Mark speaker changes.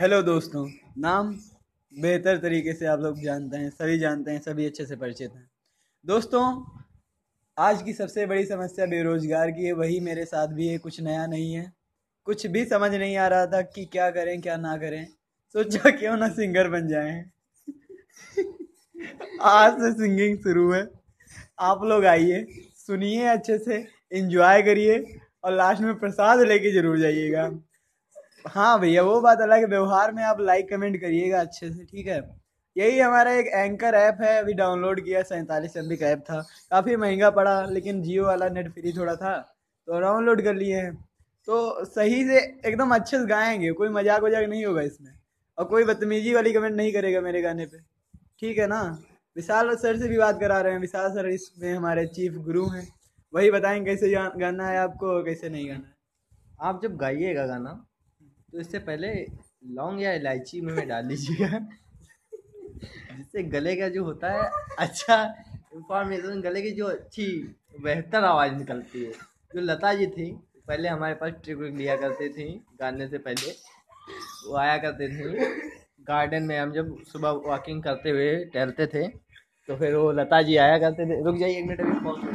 Speaker 1: Hello दोस्तों, नाम बेहतर तरीके से आप लोग जानते हैं, सभी जानते हैं, सभी अच्छे से परिचित हैं। दोस्तों, आज की सबसे बड़ी समस्या बेरोजगार की है, वही मेरे साथ भी है, कुछ नया नहीं है। कुछ भी समझ नहीं आ रहा था कि क्या करें, क्या ना करें। सोचा क्यों ना सिंगर बन जाएँ। आज से सिंगिंग शुरू है। आप लोग आइए, सुनिए अच्छे से इंजॉय करिए और लास्ट में प्रसाद लेके ज़रूर जाइएगा। हाँ भैया, वो बात अलग है। व्यवहार में आप लाइक कमेंट करिएगा अच्छे से, ठीक है? यही हमारा एक एंकर ऐप है, अभी डाउनलोड किया, सैंतालीस एम का ऐप था। काफ़ी महँगा पड़ा, लेकिन जियो वाला नेट फ्री थोड़ा था तो डाउनलोड कर लिए हैं। तो सही से एकदम अच्छे से गाएँगे, कोई मज़ाक वजाक नहीं होगा इसमें। और कोई बदतमीजी वाली कमेंट नहीं करेगा मेरे गाने पे, ठीक है ना? विशाल सर से भी बात करा रहे हैं। विशाल सर इसमें हमारे चीफ गुरु हैं। वही बताएँगे कैसे गाना है आपको कैसे नहीं गाना है।
Speaker 2: आप जब गाइएगा गाना तो इससे पहले लौंग या इलायची में डाल लीजिएगा, जिससे गले का जो होता है अच्छा इंफॉर्मेशन गले की जो अच्छी बेहतर आवाज़ निकलती है। जो लता जी थी, पहले हमारे पास ट्रिक लिया करते थे, गाने से पहले। वो आया करते थे गार्डन में हम जब सुबह वॉकिंग करते हुए टहलते थे तो फिर वो लता जी आया करते थे। रुक जाइए, एक मिनट अभी